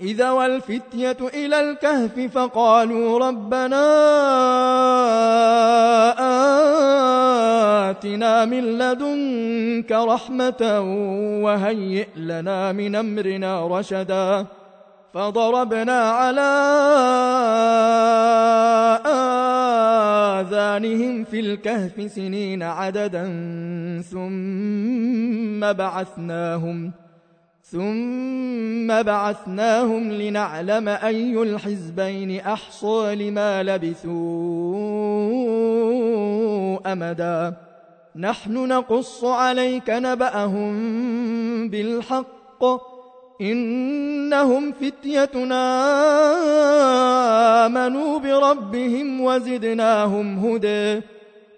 إذا والفتية إلى الكهف فقالوا ربنا آتنا من لدنك رحمة وهيئ لنا من أمرنا رشدا فضربنا على آذانهم في الكهف سنين عددا ثم بعثناهم ثم بعثناهم لنعلم أي الحزبين أحصى لما لبثوا أمدا. نحن نقص عليك نبأهم بالحق. إنهم فتيتنا آمنوا بربهم وزدناهم هدى.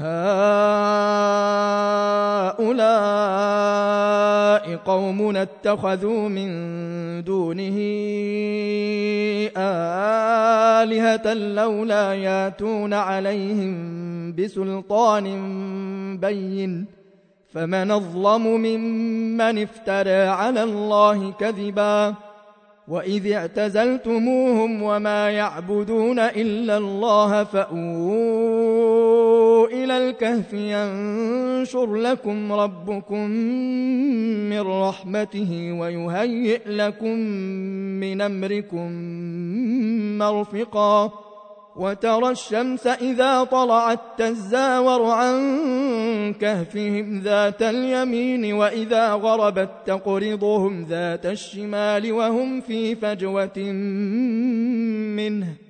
هؤلاء قوم اتخذوا من دونه آلهة لولا ياتون عليهم بسلطان بين. فمن الظلم ممن افترى على الله كذباً. وإذ اعتزلتموهم وما يعبدون إلا الله فأووا إلى الكهف ينشر لكم ربكم من رحمته ويهيئ لكم من أمركم مرفقاً وترى الشمس إذا طلعت تزاور عن كهفهم ذات اليمين وإذا غربت تقرضهم ذات الشمال وهم في فجوة منه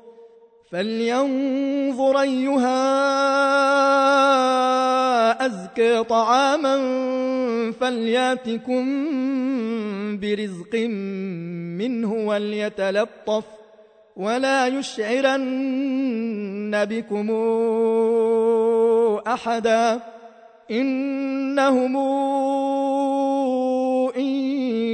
فلينظر أيها أزكى طعاما فليأتكم برزق منه وليتلطف ولا يشعرن بكم أحدا إنهم إن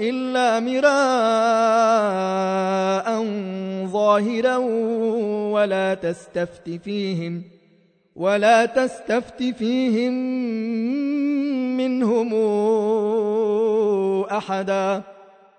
إلا مراء ظاهرا ولا تستفت فيهم ولا تستفت فيهم منهم أحدا.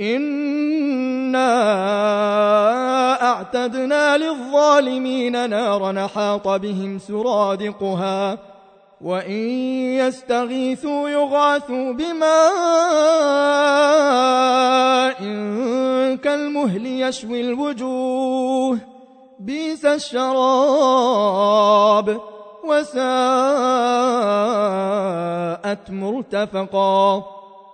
إنا أعتدنا للظالمين نارا حاط بهم سرادقها وإن يستغيثوا يغاثوا بماء كالمهل يشوي الوجوه بيس الشراب وساءت مرتفقا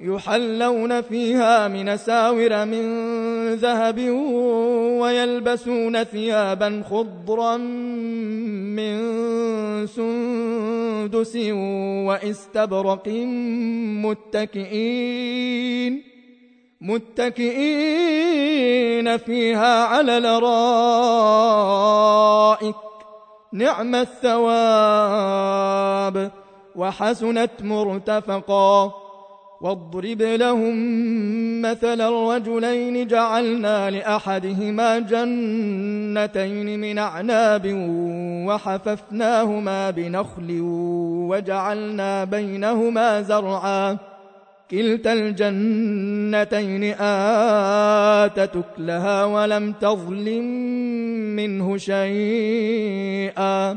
يحلون فيها من ساور من ذهب ويلبسون ثيابا خضرا من سندس واستبرق متكئين متكئين فيها على الأرائك. نعم الثواب وحسنت مرتفقا. واضرب لهم مثل الرجلين جعلنا لأحدهما جنتين من أعناب وحففناهما بنخل وجعلنا بينهما زرعا. كلتا الجنتين آتت أكلها ولم تظلم منه شيئا.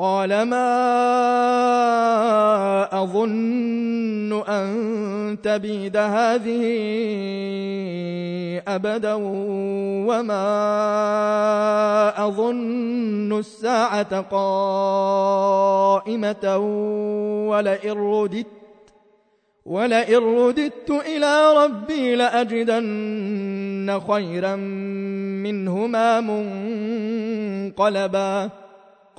قال ما أظن أن تبيد هذه أبدا وما أظن الساعة قائمة ولئن رددت ولئن رددت إلى ربي لأجدن خيرا منهما منقلبا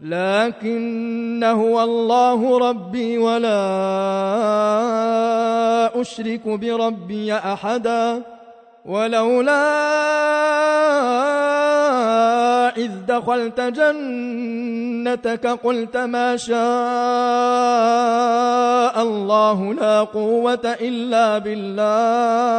لكن هو الله ربي ولا أشرك بربي أحدا ولولا إذ دخلت جنتك قلت ما شاء الله لا قوة إلا بالله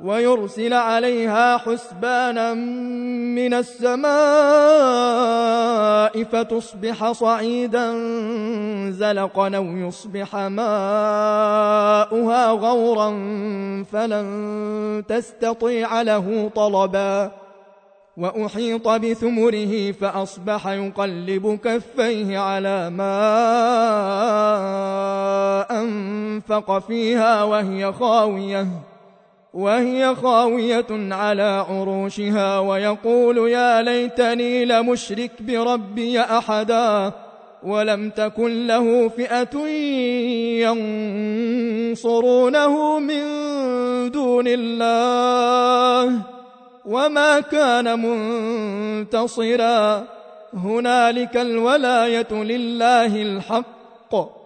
ويرسل عليها حسبانا من السماء فتصبح صعيدا زلقا أو يصبح ماؤها غورا فلن تستطيع له طلبا وأحيط بثمره فأصبح يقلب كفيه على ما أنفق فيها وهي خاوية وهي خاوية على عروشها ويقول يا ليتني لمشرك بربي أحدا ولم تكن له فئة ينصرونه من دون الله وما كان منتصرا. هنالك الولاية لله الحق.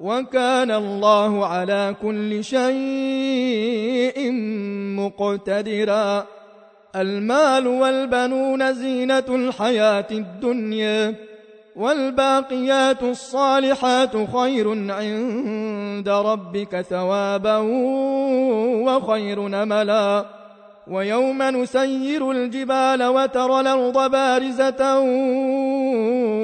وكان الله على كل شيء مقتدرا. المال والبنون زينة الحياة الدنيا والباقيات الصالحات خير عند ربك ثوابا وخير نملا. ويوم نسير الجبال وترى الأرض بارزة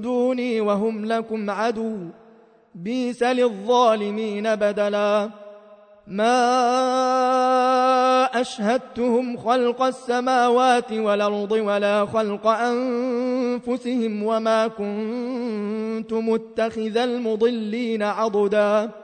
دوني وهم لكم عدو. بيس للظالمين بدلا. ما أشهدتهم خلق السماوات والأرض ولا خلق أنفسهم وما كنت متخذ المضلين عضداً.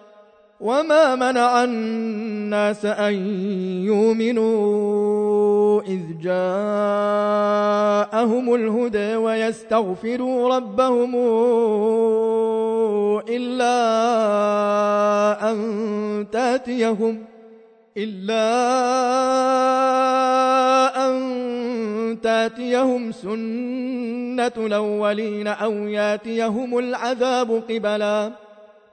وما منع الناس أن يؤمنوا إذ جاءهم الهدى ويستغفروا ربهم إلا أن تاتيهم إلا أن تاتيهم سنة الأولين أو ياتيهم العذاب قبلا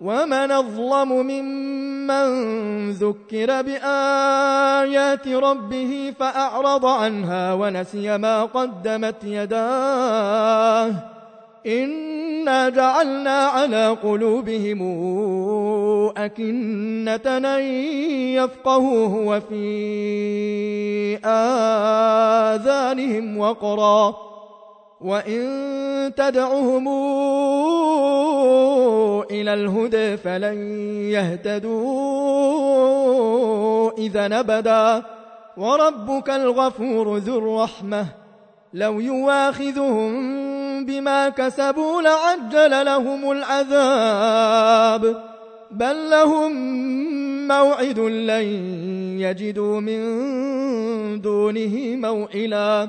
ومن أظلم ممن ذكر بآيات ربه فأعرض عنها ونسي ما قدمت يداه إنا جعلنا على قلوبهم أكنة أن يفقهوه وفي آذانهم وقرا وإن تدعهم إلى الهدى فلن يهتدوا إذا نبدا وربك الغفور ذو الرحمة لو يواخذهم بما كسبوا لعجل لهم العذاب بل لهم موعد لن يجدوا من دونه موئلا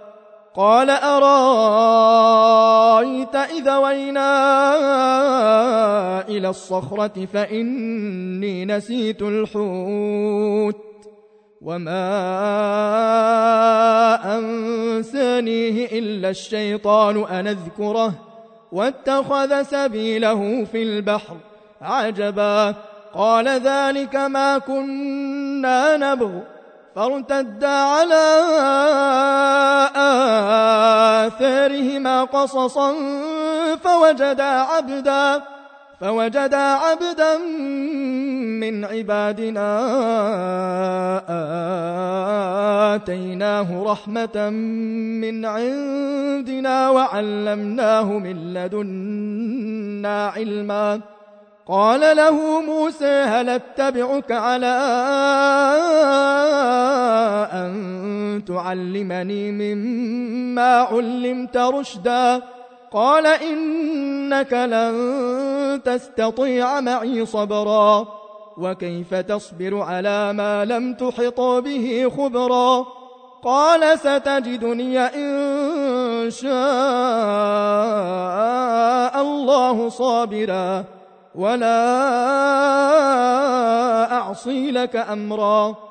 قال أرأيت إذا وينا إلى الصخرة فإني نسيت الحوت وما أنسانيه إلا الشيطان أن أذكره واتخذ سبيله في البحر عجبا قال ذلك ما كنا نبغ فارتدا على آثارهما قصصا فوجدا عبدا فوجدا عبدا من عبادنا آتيناه رحمة من عندنا وعلمناه من لدنا علما. قال له موسى هل أتبعك على تعلمني مما علمت رشدا. قال إنك لن تستطيع معي صبرا. وكيف تصبر على ما لم تحط به خبرا؟ قال ستجدني إن شاء الله صابراً. ولا أعصي لك أمرا.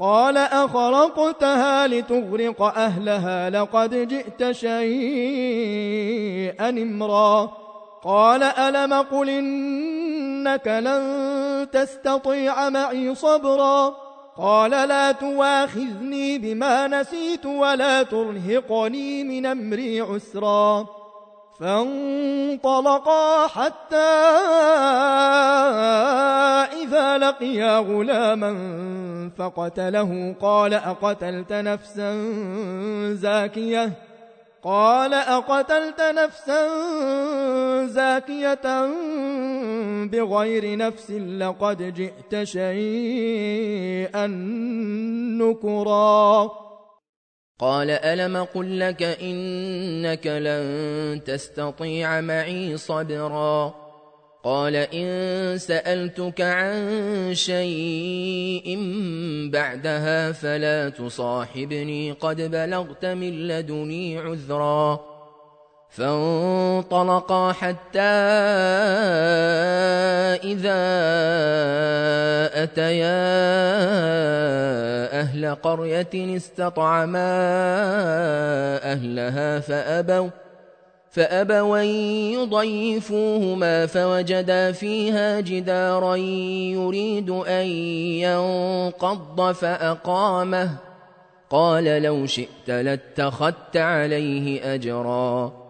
قال أخرقتها لتغرق أهلها لقد جئت شيئا إمرا. قال ألم قل إنك لن تستطيع معي صبرا؟ قال لا تواخذني بما نسيت ولا ترهقني من أمري عسرا. فانطلقا حتى إذا لقيا غلاما فقتله. قال أقتلت نفسا زاكية؟ قال أقتلت نفسا زاكية بغير نفس لقد جئت شيئا نكرا. قال ألم قل لك إنك لن تستطيع معي صبرا قال إن سألتك عن شيء بعدها فلا تصاحبني قد بلغت من لدني عذرا فانطلقا حتى إذا أتيا أهل قرية استطعما أهلها فأبوا فأبوا يضيفوهما فوجدا فيها جدارا يريد أن ينقض فأقامه. قال لو شئت لاتخذت عليه أجرا.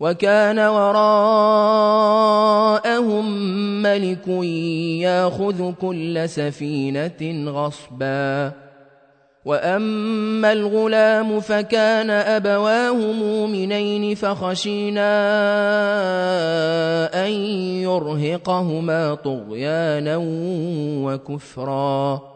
وكان وراءهم ملك ياخذ كل سفينة غصبا. وأما الغلام فكان أبواه مؤمنين فخشينا أن يرهقهما طغيانا وكفرا.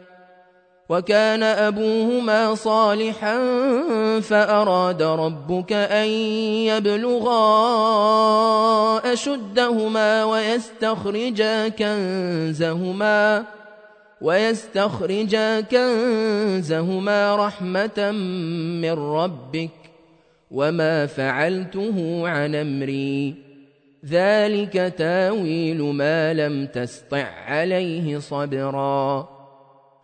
وكان أبوهما صالحا فأراد ربك أن يبلغا أشدهما ويستخرجا كنزهما ويستخرجا كنزهما رحمة من ربك وما فعلته عن أمري. ذلك تاويل ما لم تسطع عليه صبرا.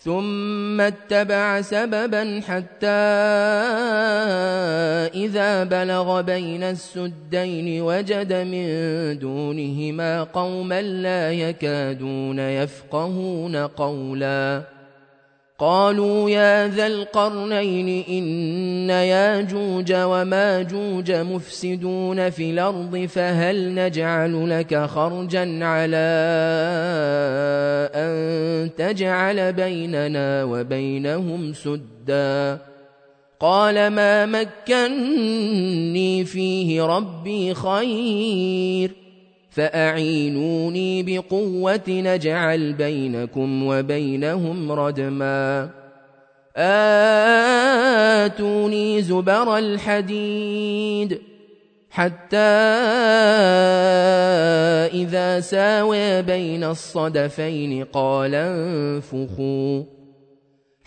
ثم اتبع سببا حتى إذا بلغ بين السدين وجد من دونهما قوما لا يكادون يفقهون قولا قالوا يا ذا القرنين إن ياجوج وماجوج مفسدون في الأرض فهل نجعل لك خرجا على أن تجعل بيننا وبينهم سدا؟ قال ما مكني فيه ربي خير. فأعينوني بقوة نجعل بينكم وبينهم ردما. آتوني زبر الحديد حتى إذا ساوى بين الصدفين قال انفخوا.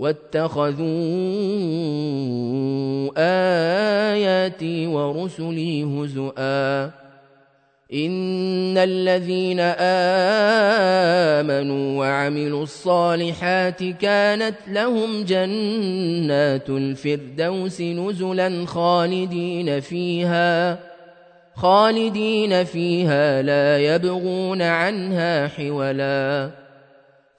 واتخذوا آياتي ورسلي هزؤا. إن الذين آمنوا وعملوا الصالحات كانت لهم جنات الفردوس نزلا خالدين فيها خالدين فيها لا يبغون عنها حولا.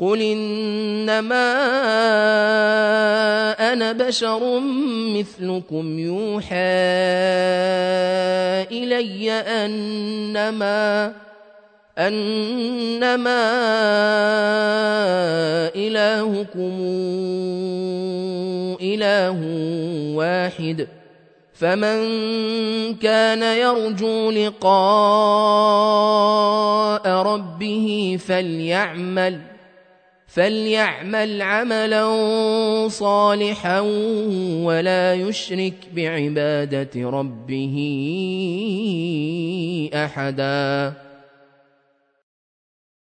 قل إنما أنا بشر مثلكم يوحى إلي أنما أنما إلهكم إله واحد فمن كان يرجو لقاء ربه فليعمل فليعمل عملا صالحا ولا يشرك بعباده ربه احدا